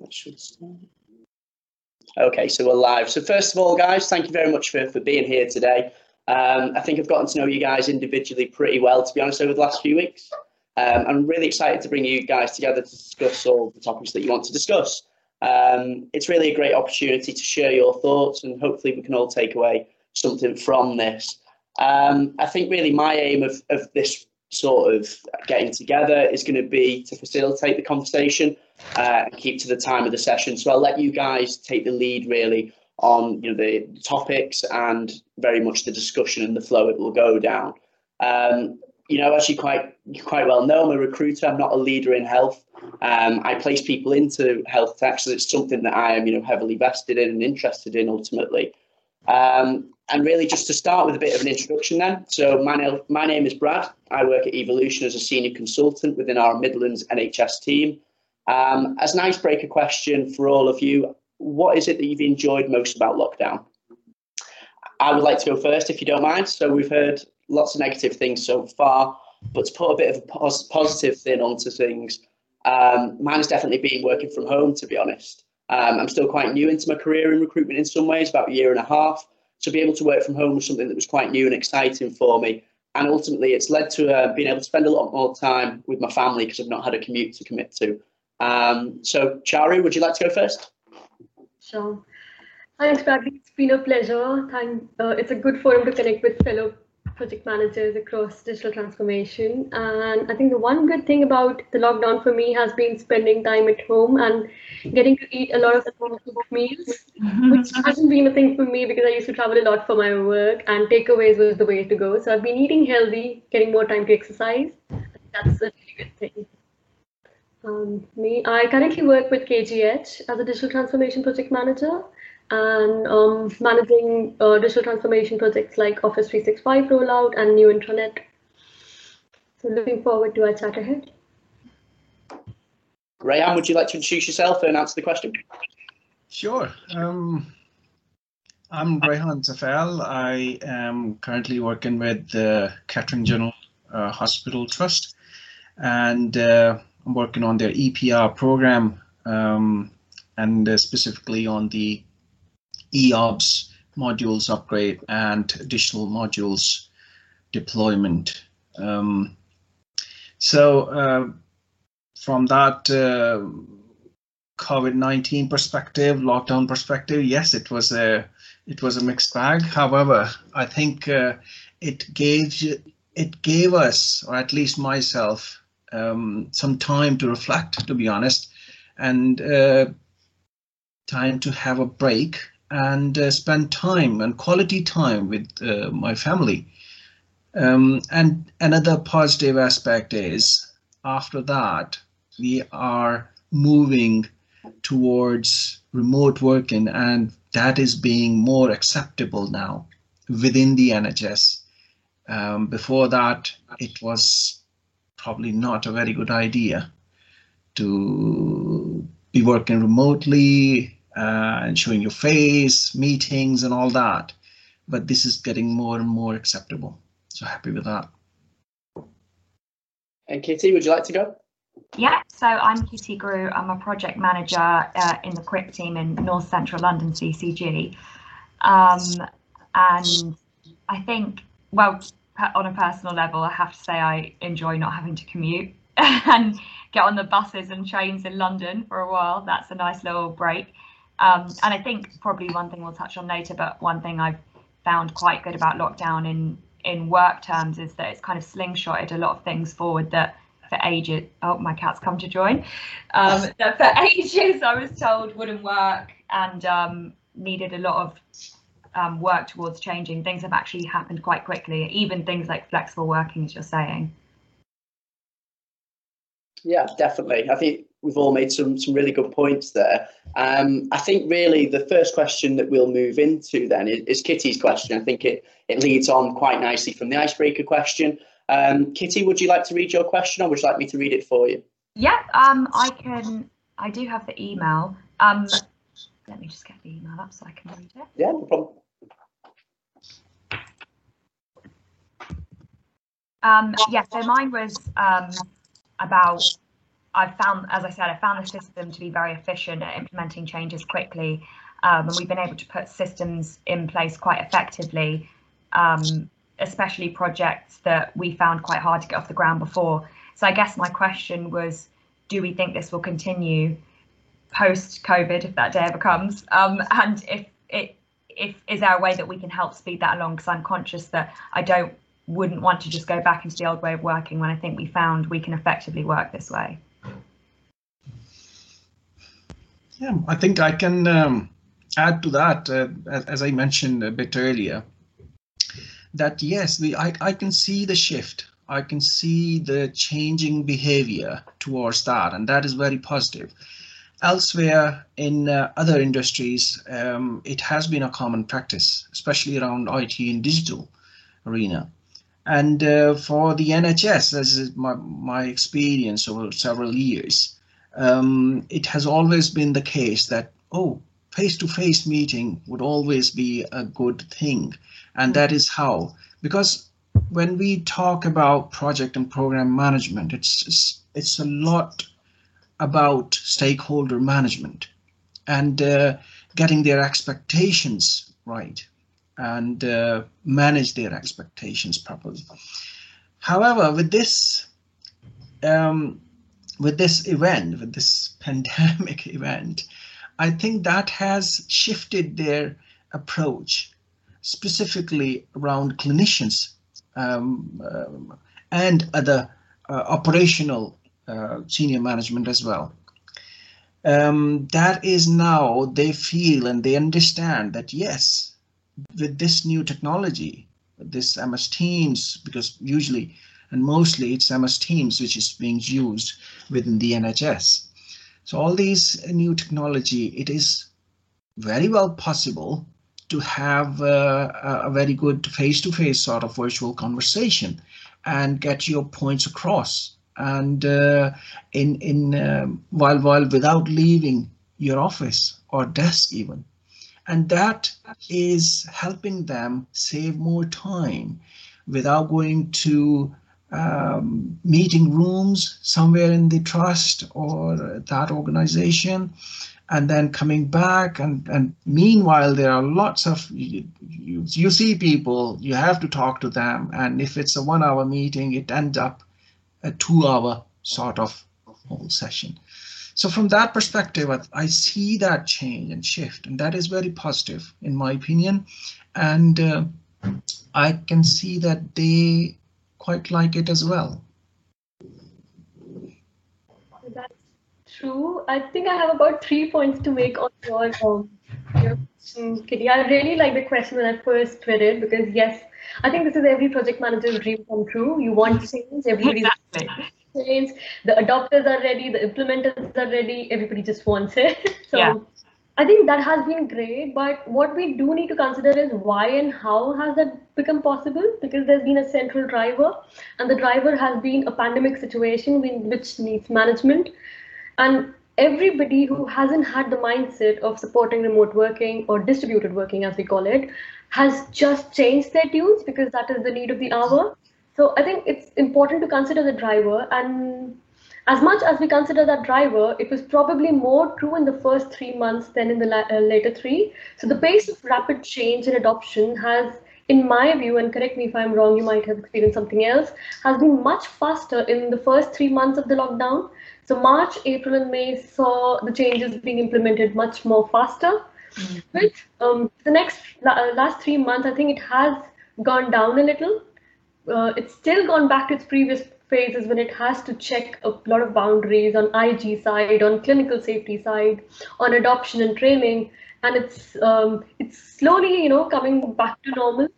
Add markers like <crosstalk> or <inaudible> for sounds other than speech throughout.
That should start. Okay, so we're live. So first of all, guys, thank you very much for, for being here today. Um, I think I've gotten to know you guys individually pretty well, to be honest, over the last few weeks. Um, I'm really excited to bring you guys together to discuss all the topics that you want to discuss. Um, it's really a great opportunity to share your thoughts and hopefully we can all take away something from this. Um, I think really my aim of, of this sort of getting together is going to be to facilitate the conversation uh, and keep to the time of the session. So I'll let you guys take the lead really on you know the topics and very much the discussion and the flow it will go down. Um, you know, as you quite quite well know, I'm a recruiter. I'm not a leader in health. Um, I place people into health tech, so it's something that I am you know heavily vested in and interested in ultimately. Um, and really, just to start with a bit of an introduction, then. So my name my name is Brad. I work at Evolution as a senior consultant within our Midlands NHS team. Um, as an icebreaker question for all of you, what is it that you've enjoyed most about lockdown? I would like to go first, if you don't mind. So we've heard lots of negative things so far, but to put a bit of a pos- positive thing onto things, um, mine has definitely been working from home, to be honest. Um, I'm still quite new into my career in recruitment in some ways, about a year and a half. To be able to work from home was something that was quite new and exciting for me. And ultimately, it's led to uh, being able to spend a lot more time with my family because I've not had a commute to commit to. Um, so, Charu, would you like to go first? Sure. Thanks, Bradley. It's been a pleasure. Thank, uh, it's a good forum to connect with fellow project managers across digital transformation. And I think the one good thing about the lockdown for me has been spending time at home and getting to eat a lot of home meals, which <laughs> hasn't been a thing for me because I used to travel a lot for my work and takeaways was the way to go. So I've been eating healthy, getting more time to exercise. That's a really good thing. Um, me, I currently work with KGH as a digital transformation project manager and um, managing uh, digital transformation projects like Office 365 rollout and new intranet. So looking forward to our chat ahead. Graham, would you like to introduce yourself and answer the question? Sure. Um, I'm Rehan Zafel. I am currently working with the Kettering General uh, Hospital Trust and uh, I'm working on their EPR program um, and uh, specifically on the EOBS modules upgrade and additional modules deployment. Um, so uh, from that uh, COVID-19 perspective, lockdown perspective, yes, it was a it was a mixed bag. However, I think uh, it gave it gave us, or at least myself, um, some time to reflect, to be honest, and uh, time to have a break and uh, spend time and quality time with uh, my family. Um, and another positive aspect is after that, we are moving towards remote working and that is being more acceptable now within the NHS. Um, before that, it was probably not a very good idea to be working remotely uh, and showing your face, meetings and all that. But this is getting more and more acceptable. So happy with that. And Kitty, would you like to go? Yeah, so I'm Kitty Grew. I'm a project manager uh, in the CRIP team in North Central London CCG. Um, and I think, well, on a personal level, I have to say I enjoy not having to commute <laughs> and get on the buses and trains in London for a while. That's a nice little break. Um, and I think probably one thing we'll touch on later, but one thing I've found quite good about lockdown in in work terms is that it's kind of slingshotted a lot of things forward that for ages. Oh, my cat's come to join. Um, <laughs> that for ages I was told wouldn't work and um, needed a lot of um, work towards changing, things have actually happened quite quickly, even things like flexible working, as you're saying. Yeah, definitely. I think we've all made some some really good points there. Um, I think really the first question that we'll move into then is, is, Kitty's question. I think it it leads on quite nicely from the icebreaker question. Um, Kitty, would you like to read your question, or would you like me to read it for you? Yeah, um, I can. I do have the email. Um, let me just get the email up so I can read it. Yeah, no problem. Um, yeah, so mine was um, about I've found, as I said, I found the system to be very efficient at implementing changes quickly, um, and we've been able to put systems in place quite effectively, um, especially projects that we found quite hard to get off the ground before. So I guess my question was, do we think this will continue post COVID, if that day ever comes? Um, and if it, if is there a way that we can help speed that along? Because I'm conscious that I don't wouldn't want to just go back into the old way of working when I think we found we can effectively work this way. Yeah, I think I can um, add to that, uh, as, as, I mentioned a bit earlier, that yes, we I, I can see the shift. I can see the changing behavior towards that, and that is very positive. Elsewhere in uh, other industries, um, it has been a common practice, especially around IT and digital arena. And uh, for the NHS, as is my, my experience over several years, um, it has always been the case that, oh, face-to-face meeting would always be a good thing. And that is how, because when we talk about project and program management, it's, it's, it's a lot about stakeholder management and uh, getting their expectations right and uh, manage their expectations properly. However, with this um, with this event, with this <laughs> pandemic event, I think that has shifted their approach, specifically around clinicians um, um, and other uh, operational uh, senior management as well. Um, that is now they feel and they understand that yes, with this new technology, this MS Teams, because usually and mostly it's MS Teams which is being used within the NHS. So all these new technology, it is very well possible to have uh, a very good face-to-face -face sort of virtual conversation and get your points across and uh, in in um, while while without leaving your office or desk even and that is helping them save more time without going to um, meeting rooms somewhere in the trust or that organization and then coming back and and meanwhile there are lots of you, you, you see people you have to talk to them and if it's a one hour meeting it ends up a two hour sort of whole session. So from that perspective I, I see that change and shift and that is very positive in my opinion. And uh, i can see that they quite like it as well. That's true. I think I have about three points to make on your, um, your Kitty. I really like the question when I first read it because yes, I think this is every project manager's dream come true. You want change, everybody exactly. change. The adopters are ready, the implementers are ready. Everybody just wants it. <laughs> so yeah. I think that has been great, but what we do need to consider is why and how has that become possible? Because there's been a central driver, and the driver has been a pandemic situation which needs management. And everybody who hasn't had the mindset of supporting remote working or distributed working, as we call it, has just changed their tunes because that is the need of the hour. So I think it's important to consider the driver and as much as we consider that driver, it was probably more true in the first three months than in the la uh, later three. So the pace of rapid change and adoption has, in my view, and correct me if I'm wrong, you might have experienced something else, has been much faster in the first three months of the lockdown. So March, April, and May saw the changes being implemented much more faster. Mm -hmm. With um, the next uh, last three months, I think it has gone down a little. Uh, it's still gone back to its previous phases when it has to check a lot of boundaries on IG side, on clinical safety side, on adoption and training, and it's um, it's slowly you know coming back to normal.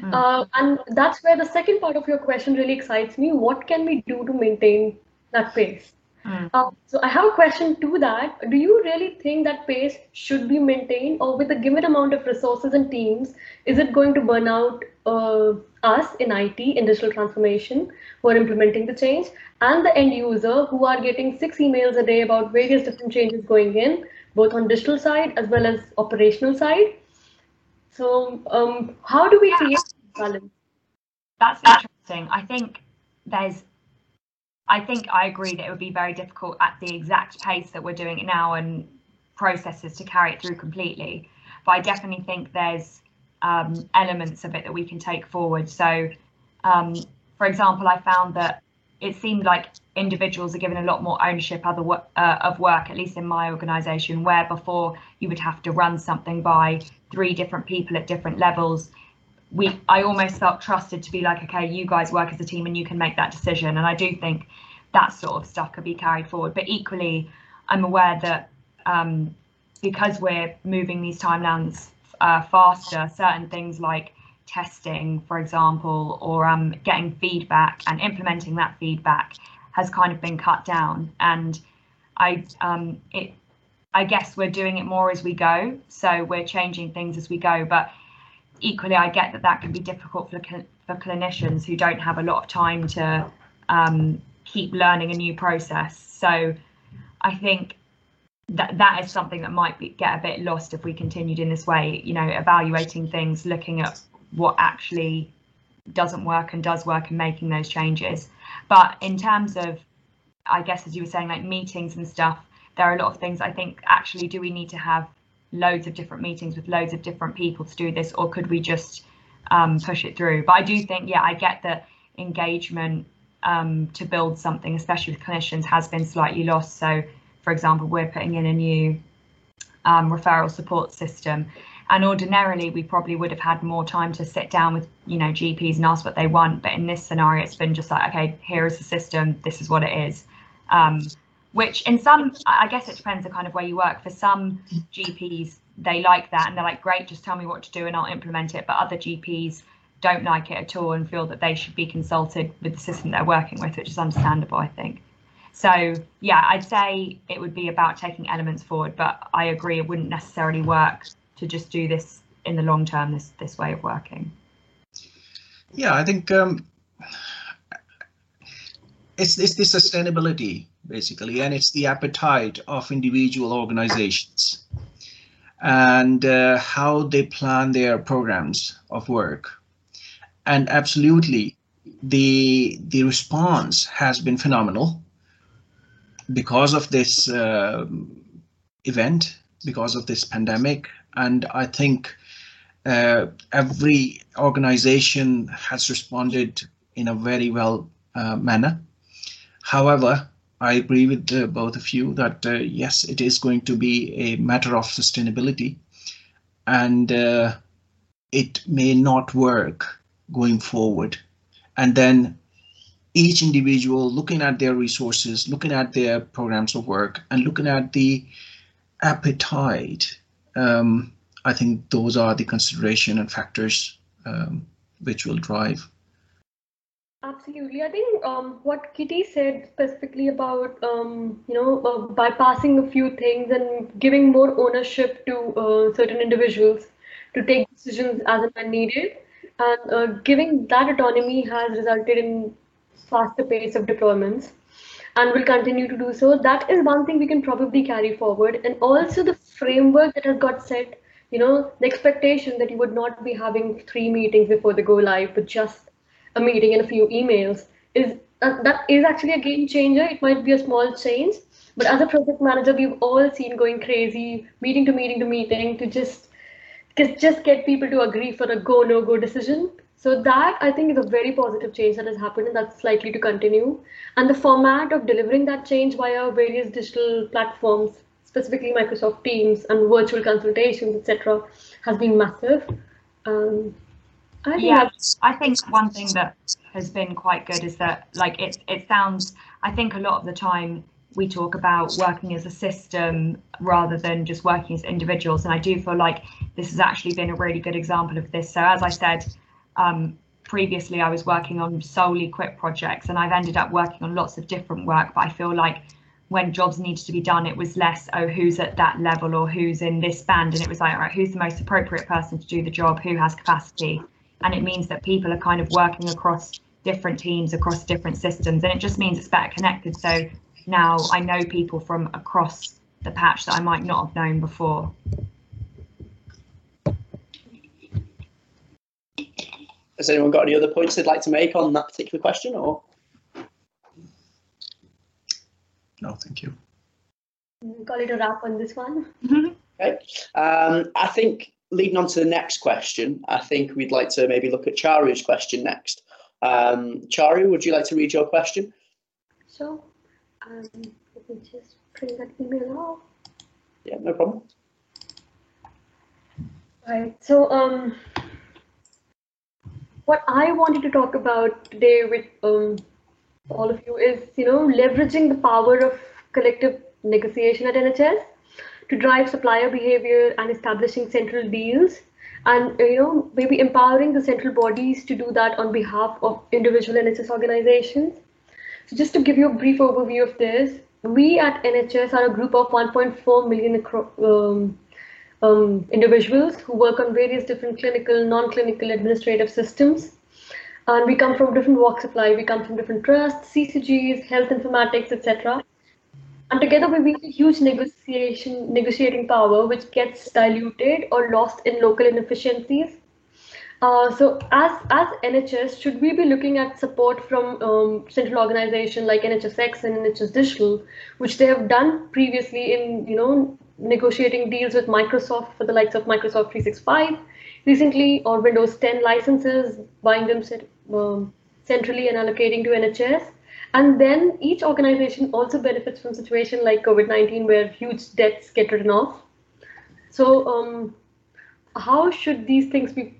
Mm. Uh, and that's where the second part of your question really excites me. What can we do to maintain that pace? Mm. Uh, so I have a question to that. Do you really think that pace should be maintained, or with a given amount of resources and teams, is it going to burn out uh, us in IT in digital transformation who are implementing the change and the end user who are getting six emails a day about various different changes going in, both on digital side as well as operational side. So um, how do we create balance? That's interesting. I think there's I think I agree that it would be very difficult at the exact pace that we're doing it now and processes to carry it through completely. But I definitely think there's um, elements of it that we can take forward. So, um, for example, I found that it seemed like individuals are given a lot more ownership other uh, of work, at least in my organisation, where before you would have to run something by three different people at different levels. We, I almost felt trusted to be like, okay, you guys work as a team and you can make that decision. And I do think that sort of stuff could be carried forward. But equally, I'm aware that um, because we're moving these timelines uh, faster, certain things like testing, for example, or um, getting feedback and implementing that feedback has kind of been cut down. And I, um, it, I guess we're doing it more as we go. So we're changing things as we go. But equally, I get that that can be difficult for, for clinicians who don't have a lot of time to um, keep learning a new process. So I think that that is something that might be, get a bit lost if we continued in this way. You know, evaluating things, looking at what actually doesn't work and does work, and making those changes. But in terms of, I guess, as you were saying, like meetings and stuff, there are a lot of things I think actually do we need to have loads of different meetings with loads of different people to do this, or could we just um, push it through? But I do think, yeah, I get that engagement um, to build something, especially with clinicians, has been slightly lost. So for example, we're putting in a new um, referral support system. And ordinarily, we probably would have had more time to sit down with, you know, GPs and ask what they want. But in this scenario, it's been just like, okay, here is the system. This is what it is. Um, which in some, I guess it depends on kind of where you work. For some GPs, they like that and they're like, great, just tell me what to do and I'll implement it. But other GPs don't like it at all and feel that they should be consulted with the system they're working with, which is understandable, I think. So yeah, I'd say it would be about taking elements forward, but I agree it wouldn't necessarily work to just do this in the long term, this this way of working. Yeah, I think um, it's it's the sustainability basically, and it's the appetite of individual organizations and uh, how they plan their programs of work. And absolutely, the the response has been phenomenal because of this uh, event, because of this pandemic, and I think uh, every organization has responded in a very well uh, manner. However, I agree with uh, both of you that uh, yes, it is going to be a matter of sustainability, and uh, it may not work going forward. And then each individual looking at their resources, looking at their programs of work, and looking at the appetite. Um, I think those are the consideration and factors um, which will drive. Absolutely, I think um, what Kitty said specifically about um, you know uh, bypassing a few things and giving more ownership to uh, certain individuals to take decisions as and when needed, and uh, giving that autonomy has resulted in faster pace of deployments and will continue to do so. That is one thing we can probably carry forward. And also the framework that has got set, you know, the expectation that you would not be having three meetings before the go live, but just a meeting and a few emails is uh, that is actually a game changer. It might be a small change, but as a project manager, we've all seen going crazy, meeting to meeting to meeting to just just get people to agree for a go no go decision so that I think is a very positive change that has happened and that's likely to continue. And the format of delivering that change via various digital platforms, specifically Microsoft Teams and virtual consultations, etc., has been massive. Um, I yeah, I think one thing that has been quite good is that like it it sounds I think a lot of the time we talk about working as a system rather than just working as individuals and I do feel like this has actually been a really good example of this. So as I said, um, previously I was working on solely QIPP projects and I've ended up working on lots of different work, but I feel like when jobs needed to be done, it was less, oh, who's at that level or who's in this band. And it was like, all right, who's the most appropriate person to do the job? Who has capacity? And it means that people are kind of working across different teams, across different systems. And it just means it's better connected. So now I know people from across the patch that I might not have known before. Has anyone got any other points they'd like to make on that particular question or? no, thank you. Call it a wrap on this one. Okay. Um, I think leading on to the next question, I think we'd like to maybe look at Charu's question next. Um, Charu, would you like to read your question? So, um, let me just bring that email out. Yeah, no problem. Right. So, um, what I wanted to talk about today with um, all of you is, you know, leveraging the power of collective negotiation at NHS to drive supplier behavior and establishing central deals and you know maybe empowering the central bodies to do that on behalf of individual NHS organizations. So just to give you a brief overview of this, we at NHS are a group of 1.4 million um, um, individuals who work on various different clinical, non-clinical administrative systems. And we come from different walks of life. We come from different trusts, CCGs, health informatics, etc. And together we wield a huge negotiation, negotiating power, which gets diluted or lost in local inefficiencies. Uh, so as, as NHS, should we be looking at support from um, central organization like NHSX and NHS Digital, which they have done previously in, you know, negotiating deals with Microsoft for the likes of Microsoft 365 recently, or Windows 10 licenses, buying them um, centrally and allocating to NHS. And then each organization also benefits from situation like COVID-19 where huge debts get written off. So um, how should these things be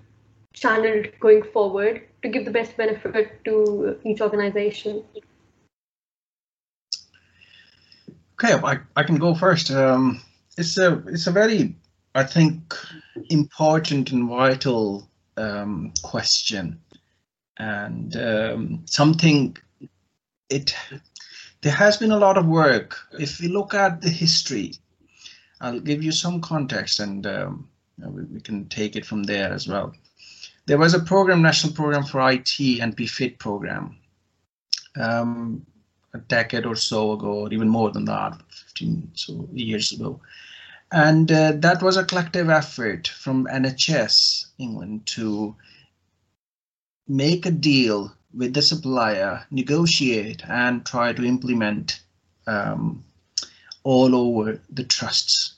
channeled going forward to give the best benefit to each organization? Okay, I, I can go first. Um, it's a it's a very I think important and vital um, question, and um, something it there has been a lot of work. If we look at the history, I'll give you some context, and um, we, we can take it from there as well. There was a program, national program for IT and NPfIT program. Um, a decade or so ago, or even more than that, 15 so years ago. And uh, that was a collective effort from NHS England to make a deal with the supplier, negotiate and try to implement um, all over the trusts.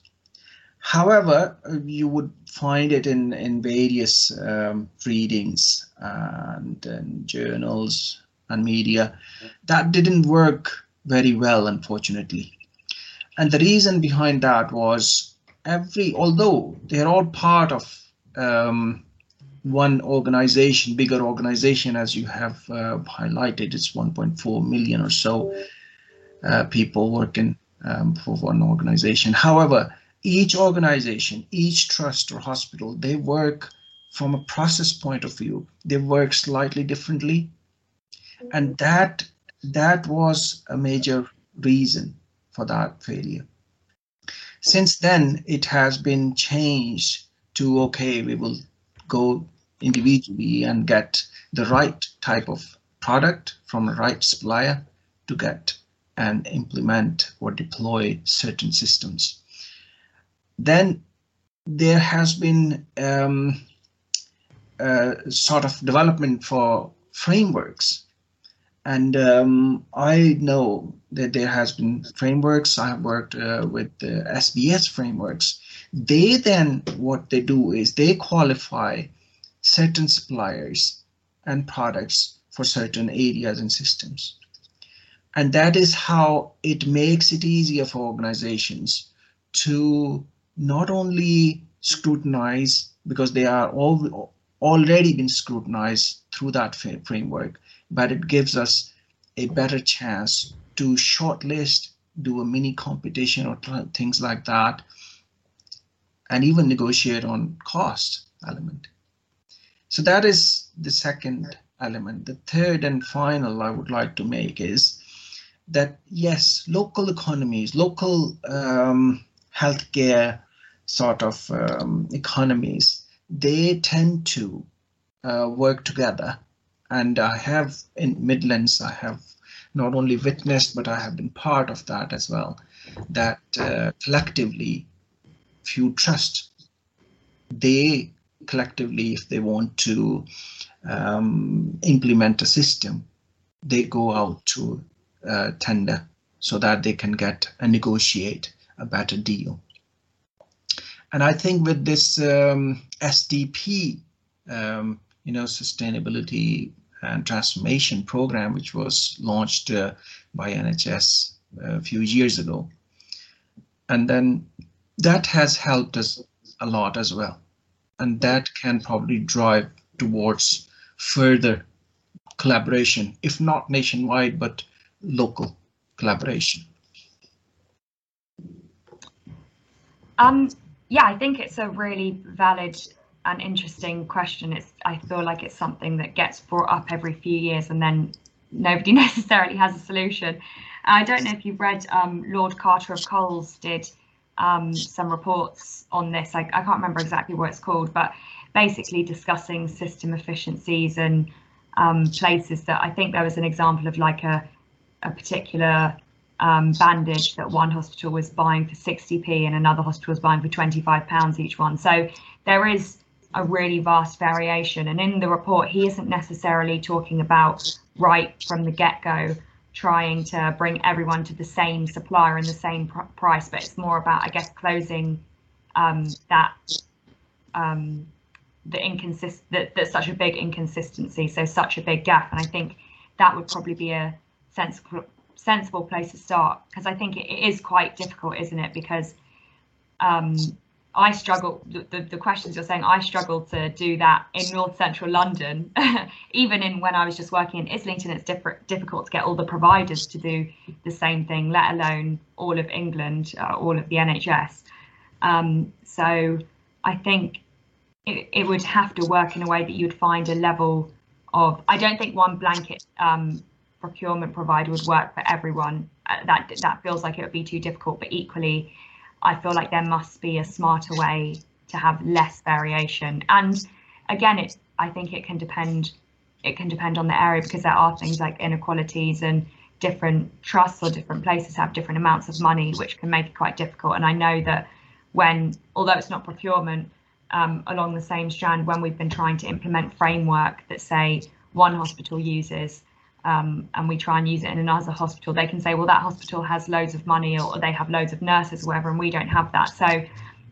However, you would find it in, in various um, readings and, and journals and media that didn't work very well, unfortunately. And the reason behind that was every, although they're all part of um, one organization, bigger organization, as you have uh, highlighted, it's 1.4 million or so uh, people working um, for one organization. However, each organization, each trust or hospital, they work from a process point of view. They work slightly differently, and that that was a major reason for that failure. Since then, it has been changed to okay, we will go individually and get the right type of product from the right supplier to get and implement or deploy certain systems. Then there has been um, sort of development for frameworks. And um, I know that there has been frameworks. I have worked uh, with the SBS frameworks. They then, what they do is they qualify certain suppliers and products for certain areas and systems. And that is how it makes it easier for organizations to not only scrutinize because they are all already been scrutinized through that framework, but it gives us a better chance to shortlist, do a mini competition or things like that, and even negotiate on cost element. So that is the second element. The third and final I would like to make is that yes, local economies, local um, healthcare sort of um, economies, they tend to uh, work together. And I have in Midlands, I have not only witnessed, but I have been part of that as well, that uh, collectively, you trust, they collectively, if they want to um, implement a system, they go out to uh, tender so that they can get and negotiate a better deal. And I think with this um, STP, um, you know, sustainability and transformation program, which was launched uh, by NHS a few years ago, and then that has helped us a lot as well. And that can probably drive towards further collaboration, if not nationwide, but local collaboration. Um, yeah, I think it's a really valid and interesting question. It's I feel like it's something that gets brought up every few years and then nobody <laughs> necessarily has a solution. I don't know if you've read um, Lord Carter of Coles did um, some reports on this. I, I, can't remember exactly what it's called, but basically discussing system efficiencies and um, places that I think there was an example of like a, a particular um, bandage that one hospital was buying for 60p and another hospital was buying for 25 pounds each one. So there is a really vast variation. And in the report, he isn't necessarily talking about right from the get go trying to bring everyone to the same supplier and the same pr price, but it's more about, I guess, closing um, that um, the inconsist that such a big inconsistency, so such a big gap, and I think that would probably be a sensible sensible place to start because I think it is quite difficult, isn't it? Because um, I struggle, the, the, questions you're saying, I struggle to do that in north central London. <laughs> Even in when I was just working in Islington, it's different, difficult to get all the providers to do the same thing, let alone all of England, uh, all of the NHS. Um, so I think it, it would have to work in a way that you'd find a level of, I don't think one blanket um, procurement provider would work for everyone. Uh, that that feels like it would be too difficult, but equally, I feel like there must be a smarter way to have less variation. And again, it I think it can depend it can depend on the area because there are things like inequalities and different trusts or different places have different amounts of money, which can make it quite difficult. And I know that when, although it's not procurement, um, along the same strand, when we've been trying to implement framework that say one hospital uses um, and we try and use it in another hospital, they can say, well, that hospital has loads of money or they have loads of nurses or whatever, and we don't have that. So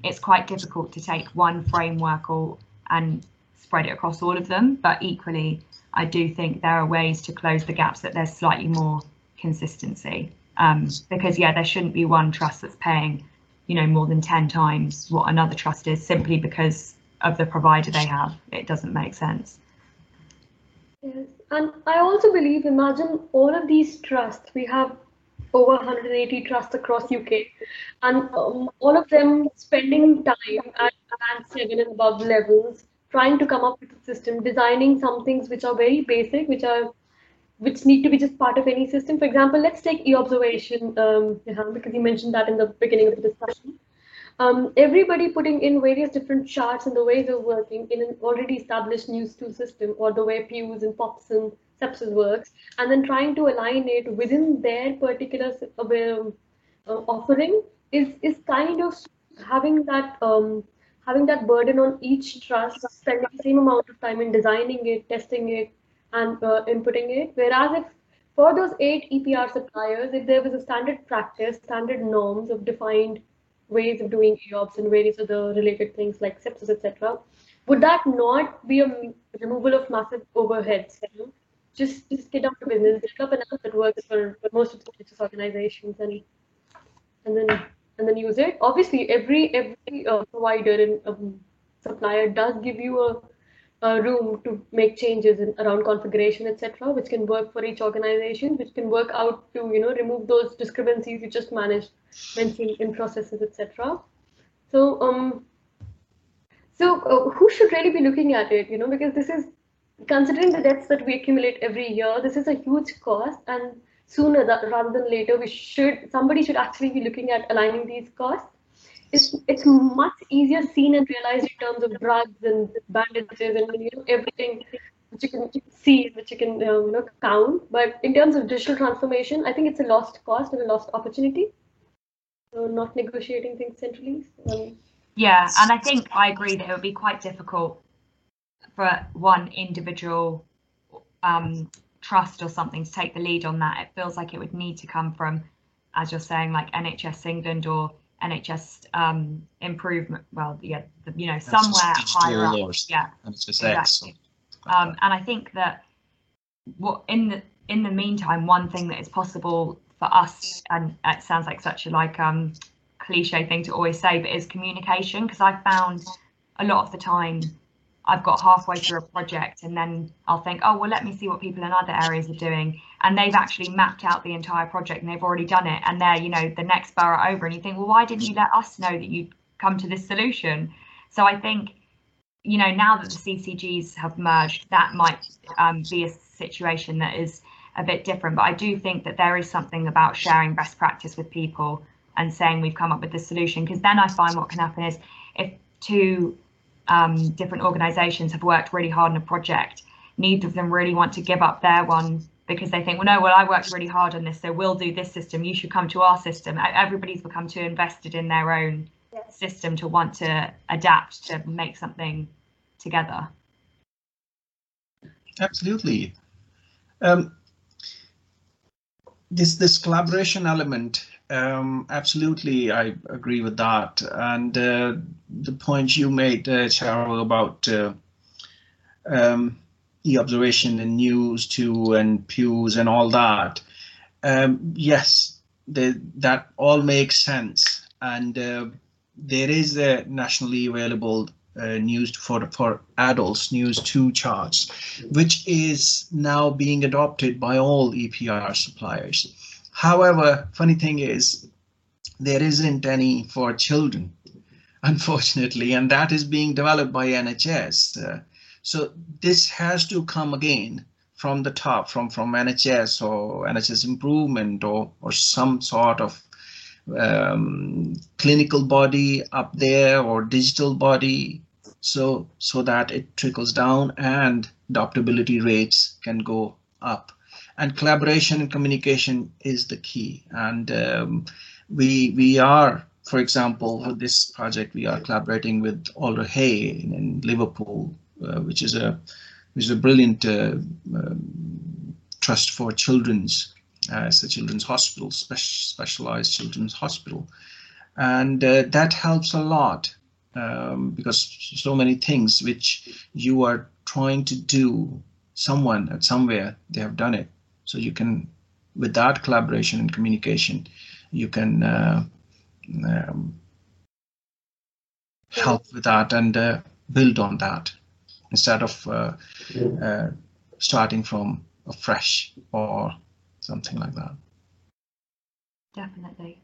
it's quite difficult to take one framework or and spread it across all of them. But equally, I do think there are ways to close the gaps that there's slightly more consistency. Um, because yeah, there shouldn't be one trust that's paying, you know, more than 10 times what another trust is simply because of the provider they have. It doesn't make sense. Yes, and I also believe, imagine all of these trusts. We have over 180 trusts across UK, and um, all of them spending time at band seven and above levels, trying to come up with a system, designing some things which are very basic, which are which need to be just part of any system. For example, let's take e-observation, um, because you mentioned that in the beginning of the discussion um, everybody putting in various different charts and the ways of working in an already established News2 system or the way Pews and POPs and sepsis works, and then trying to align it within their particular um, uh, offering is is kind of having that um, having that burden on each trust, spending the same amount of time in designing it, testing it, and uh, inputting it. Whereas if for those eight EPR suppliers, if there was a standard practice, standard norms of defined ways of doing jobs and various other related things like sepsis, etc. Would that not be a removal of massive overheads? You know? Just just get down to business, develop an app that works for, for most of the religious organizations, and and then and then use it. Obviously, every every uh, provider and um, supplier does give you a uh, room to make changes in, around configuration, etc., which can work for each organization, which can work out to you know remove those discrepancies you just managed mentioning in processes, etc. So um, so uh, who should really be looking at it? You know, because this is considering the debts that we accumulate every year, this is a huge cost, and sooner rather than later, we should somebody should actually be looking at aligning these costs it's it's much easier seen and realized in terms of drugs and bandages and you know everything which you can see, which you can um, you know count. But in terms of digital transformation, I think it's a lost cost and a lost opportunity. So not negotiating things centrally. Yeah, and I think I agree that it would be quite difficult for one individual um, trust or something to take the lead on that. It feels like it would need to come from as you're saying, like NHS England or NHS um, improvement. Well, yeah, the, you know, somewhere higher up. Yeah, exactly. Um, and I think that what in the in the meantime, one thing that is possible for us, and it sounds like such a like um cliche thing to always say, but is communication. Because I found a lot of the time I've got halfway through a project and then I'll think, oh, well, let me see what people in other areas are doing. And they've actually mapped out the entire project and they've already done it. And they're, you know, the next borough over. And you think, well, why didn't you let us know that you'd come to this solution? So I think, you know, now that the CCGs have merged, that might um, be a situation that is a bit different. But I do think that there is something about sharing best practice with people and saying we've come up with this solution. Because then I find what can happen is if two um, different organizations have worked really hard on a project. Neither of them really want to give up their one because they think, well, no, well, I worked really hard on this, so we'll do this system. You should come to our system. Everybody's become too invested in their own yes. system to want to adapt to make something together. Absolutely. Um, this this collaboration element um, absolutely, I agree with that. And uh, the point you made, uh, Charu, about uh, um, e-observation and News2, and pews and all that. Um, yes, that all makes sense. And uh, there is a nationally available uh, news for for adults news 2 charts, which is now being adopted by all EPR suppliers. However, funny thing is, there isn't any for children, <laughs> unfortunately, and that is being developed by NHS. Uh, so this has to come again from the top, from from NHS or NHS improvement or or some sort of um, clinical body up there or digital body, so so that it trickles down and adoptability rates can go up and collaboration and communication is the key. And um, we we are, for example, with this project, we are collaborating with Alder Hey in, in Liverpool, uh, which is a which is a brilliant uh, um, trust for children's. Uh, it's a children's hospital, spe specialized children's hospital, and uh, that helps a lot um, because so many things which you are trying to do someone at somewhere they have done it so you can, with that collaboration and communication, you can uh, um, help with that and uh, build on that instead of uh, uh, starting from a fresh or something like that. Definitely.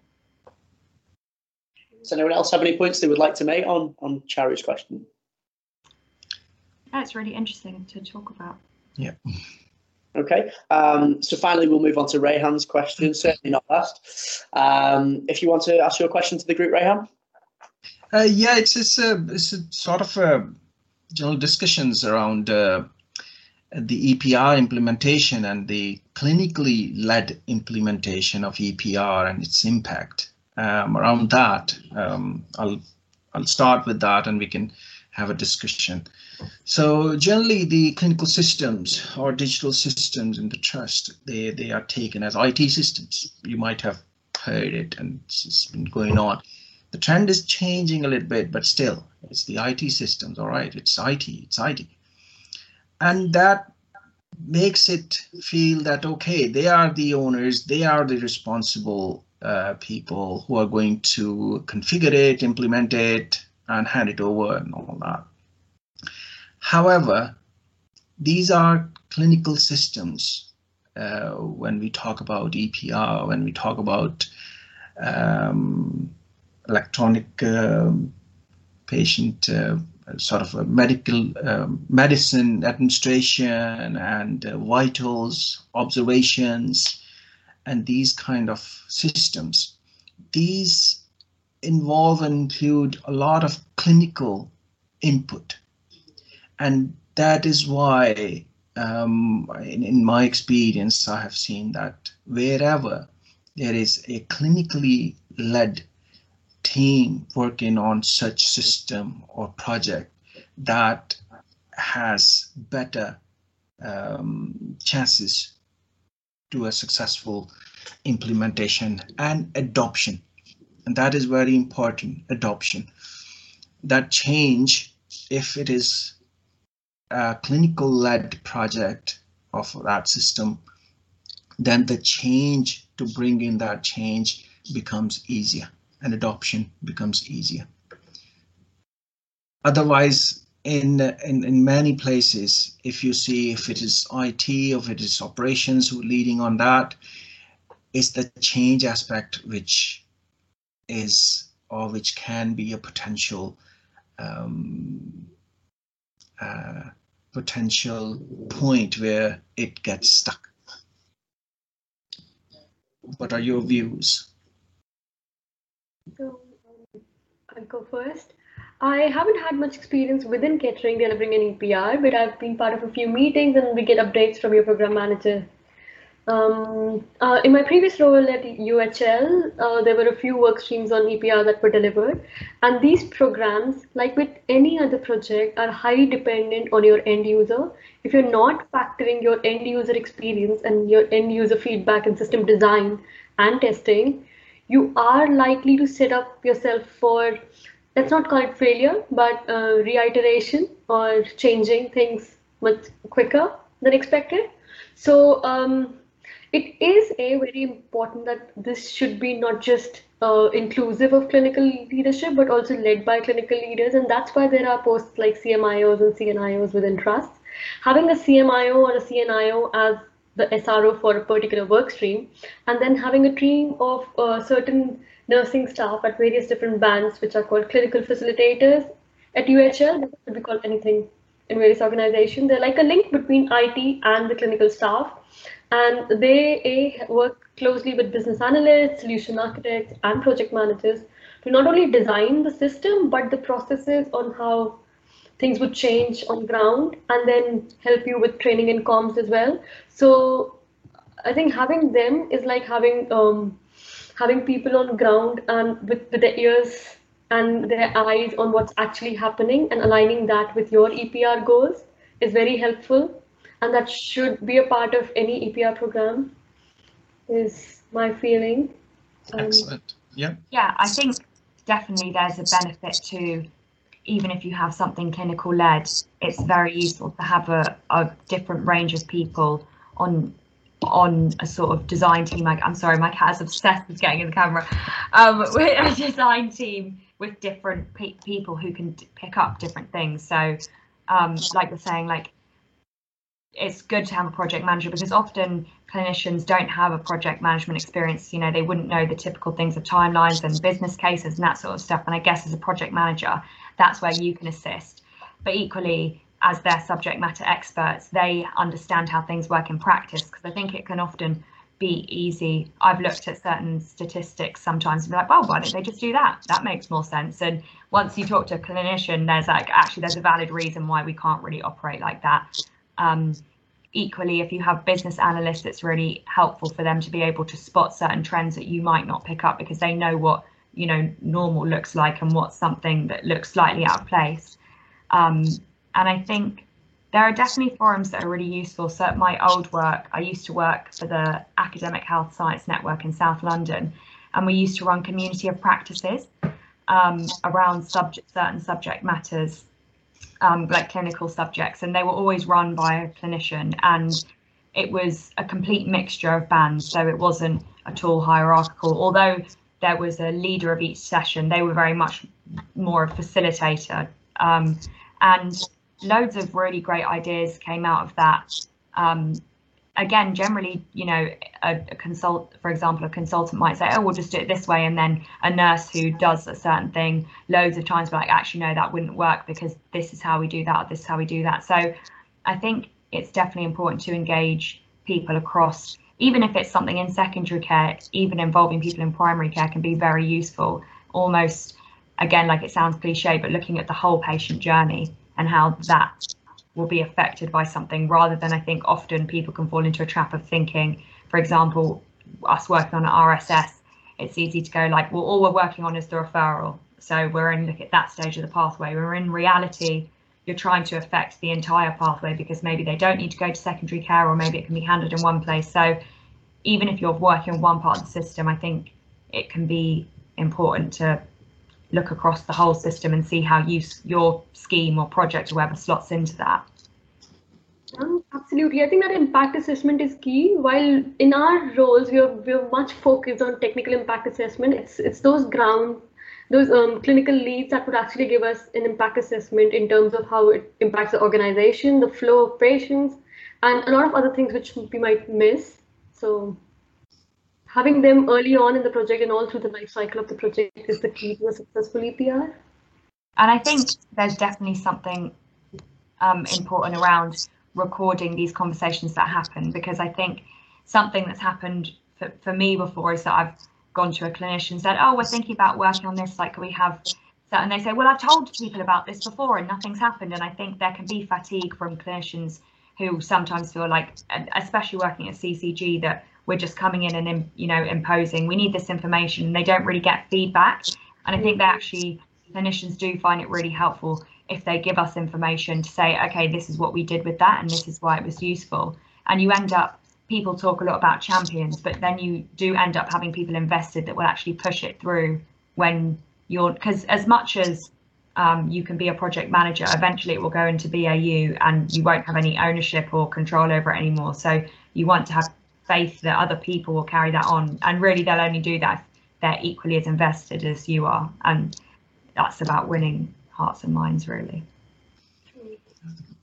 Does anyone else have any points they would like to make on on Charu's question? That's really interesting to talk about. Yeah. <laughs> Okay, um, so finally we'll move on to Rayhan's question, certainly not last. Um, if you want to ask your question to the group, Rayhan. Uh, yeah, it's, it's, a, it's a sort of a general discussions around uh, the EPR implementation and the clinically led implementation of EPR and its impact. Um, around that, um, I'll I'll start with that and we can have a discussion. So generally the clinical systems or digital systems in the trust, they, they are taken as IT systems. You might have heard it and it's been going on. The trend is changing a little bit, but still it's the IT systems. All right, it's IT, it's IT. And that makes it feel that, okay, they are the owners, they are the responsible uh, people who are going to configure it, implement it, and hand it over and all that. However, these are clinical systems uh, when we talk about EPR, when we talk about um, electronic uh, patient uh, sort of medical um, medicine administration and uh, vitals observations and these kind of systems. These involve and include a lot of clinical input. And that is why, um, in, in my experience, I have seen that wherever there is a clinically led team working on such system or project that has better um, chances to a successful implementation and adoption. And that is very important, adoption. That change, if it is a clinical led project of that system, then the change to bring in that change becomes easier and adoption becomes easier. Otherwise, in, in, in many places, if you see if it is IT if it is operations leading on that, it's the change aspect which is or which can be a potential um, uh, potential point where it gets stuck. What are your views? So um, I'll go first. I haven't had much experience within Kettering delivering an EPR, but I've been part of a few meetings and we get updates from your program manager. Um, uh, in my previous role at UHL, uh, there were a few work streams on EPR that were delivered. And these programs, like with any other project, are highly dependent on your end user. If you're not factoring your end user experience and your end user feedback and system design and testing, you are likely to set up yourself for let's not call it failure, but uh, reiteration or changing things much quicker than expected. So um, it is a very important that this should be not just uh, inclusive of clinical leadership, but also led by clinical leaders. And that's why there are posts like CMIOs and CNIOs within trusts. Having a CMIO or a CNIO as the SRO for a particular work stream, and then having a team of uh, certain nursing staff at various different bands, which are called clinical facilitators at UHL. Could be called anything in various organizations. They're like a link between IT and the clinical staff. And they work closely with business analysts, solution architects, and project managers to not only design the system, but the processes on how things would change on ground and then help you with training and comms as well. So I think having them is like having um, having people on ground and with, with their ears and their eyes on what's actually happening and aligning that with your EPR goals is very helpful. And that should be a part of any EPR program, is my feeling. Um, Excellent. Yeah. Yeah, I think definitely there's a benefit to even if you have something clinical led, it's very useful to have a, a different range of people on on a sort of design team. Like, I'm sorry, my cat is obsessed with getting in the camera. Um, <laughs> with a design team with different pe people who can pick up different things. So, um, like you're saying, like it's good to have a project manager because often clinicians don't have a project management experience. You know, they wouldn't know the typical things of timelines and business cases and that sort of stuff. And I guess as a project manager, that's where you can assist. But equally, as their subject matter experts, they understand how things work in practice because I think it can often be easy. I've looked at certain statistics sometimes and be like, well, why don't they just do that? That makes more sense. And once you talk to a clinician, there's like, actually, there's a valid reason why we can't really operate like that. Um, equally, if you have business analysts, it's really helpful for them to be able to spot certain trends that you might not pick up because they know what, you know, normal looks like and what's something that looks slightly out of place. Um, and I think there are definitely forums that are really useful. So at my old work, I used to work for the Academic Health Science Network in South London, and we used to run community of practices um, around subject, certain subject matters, um, like clinical subjects, and they were always run by a clinician, and it was a complete mixture of bands, so it wasn't at all hierarchical. Although there was a leader of each session, they were very much more a facilitator. Um, and loads of really great ideas came out of that. Um, again, generally, you know, a, a, consult, for example, a consultant might say, "Oh, we'll just do it this way," and then a nurse who does a certain thing loads of times, like, "Actually, no, that wouldn't work because this is how we do that, this is how we do that." So, I think it's definitely important to engage people across, even if it's something in secondary care, even involving people in primary care can be very useful. Almost, again, like it sounds cliche, but looking at the whole patient journey and how that will be affected by something rather than I think often people can fall into a trap of thinking, for example, us working on RSS, it's easy to go like, well, all we're working on is the referral. So we're in look at that stage of the pathway. We're in reality, you're trying to affect the entire pathway because maybe they don't need to go to secondary care or maybe it can be handled in one place. So even if you're working on one part of the system, I think it can be important to look across the whole system and see how you, your scheme or project or whatever slots into that. Um, absolutely. I think that impact assessment is key. While in our roles, we are, we are much focused on technical impact assessment. It's, it's those ground, those um, clinical leads that would actually give us an impact assessment in terms of how it impacts the organization, the flow of patients, and a lot of other things which we might miss. So having them early on in the project and all through the life cycle of the project is the key to a successful EPR. And I think there's definitely something um, important around recording these conversations that happen because I think something that's happened for, for me before is that I've gone to a clinician and said, oh, we're thinking about working on this, like we have and they say, well, I've told people about this before and nothing's happened. And I think there can be fatigue from clinicians who sometimes feel like, especially working at CCG, that we're just coming in and you know imposing. We need this information. And they don't really get feedback. And i think they actually clinicians do find it really helpful if they give us information to say okay this is what we did with that and this is why it was useful. And you end up people talk a lot about champions but then you do end up having people invested that will actually push it through when you're because as much as um, you can be a project manager eventually it will go into BAU and you won't have any ownership or control over it anymore. So you want to have faith that other people will carry that on. And really, they'll only do that if they're equally as invested as you are. And that's about winning hearts and minds, really.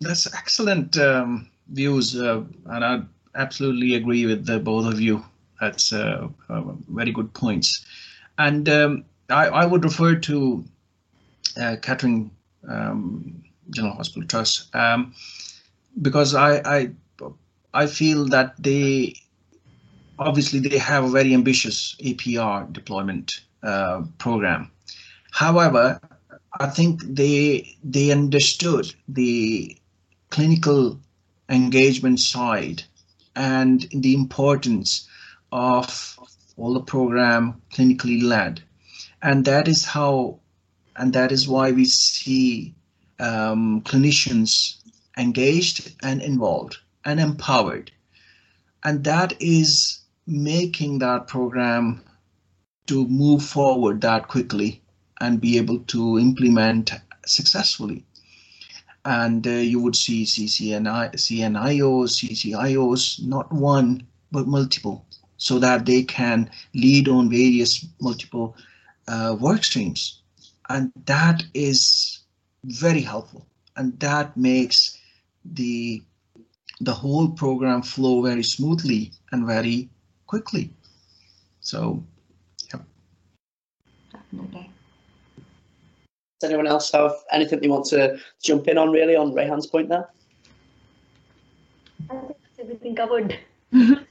That's excellent um, views, uh, and I absolutely agree with the both of you. That's uh, uh, very good points. And um, I, I, would refer to uh, Kettering um, General Hospital Trust um, because I, I I feel that they obviously they have a very ambitious EPR deployment uh, program. However, I think they they understood the clinical engagement side and the importance of all the program clinically led, and that is how, and that is why we see um, clinicians engaged and involved and empowered, and that is making that program to move forward that quickly and be able to implement successfully. And uh, you would see CCNI, CNIOs, CCIOs, not one, but multiple, so that they can lead on various multiple uh, work streams. And that is very helpful. And that makes the the whole program flow very smoothly and very quickly. So, yeah. Definitely. Does anyone else have anything they want to jump in on really on Rayhan's point there? I think that's everything covered. <laughs>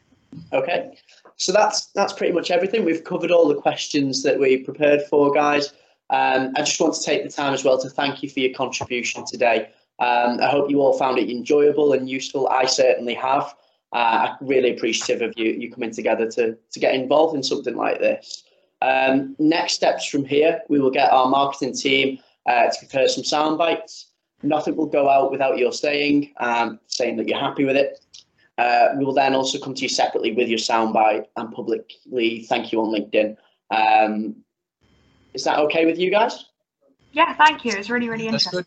okay, so that's that's pretty much everything. We've covered all the questions that we prepared for, guys. Um, I just want to take the time as well to thank you for your contribution today. Um, I hope you all found it enjoyable and useful. I certainly have uh, I really appreciative of you you coming together to to get involved in something like this. Um, next steps from here, we will get our marketing team uh, to prepare some sound bites. Nothing will go out without your saying, um, saying that you're happy with it. Uh, we will then also come to you separately with your soundbite and publicly thank you on LinkedIn. Um, is that okay with you guys? Yeah, thank you. It's really, really interesting.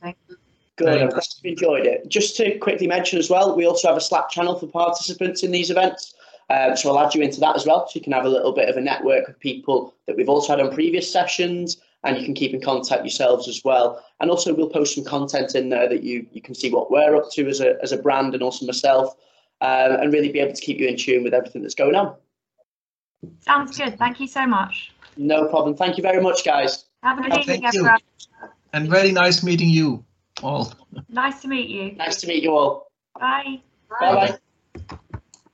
Good. I'm glad you've enjoyed it. Just to quickly mention as well, we also have a Slack channel for participants in these events. Um, so I'll add you into that as well, so you can have a little bit of a network of people that we've also had on previous sessions, and you can keep in contact yourselves as well. And also, we'll post some content in there that you you can see what we're up to as a as a brand, and also myself, um, and really be able to keep you in tune with everything that's going on. Sounds good. Thank you so much. No problem. Thank you very much, guys. Have a good evening, everyone. And very nice meeting you all. Nice to meet you. Nice to meet you all. Bye. Bye bye.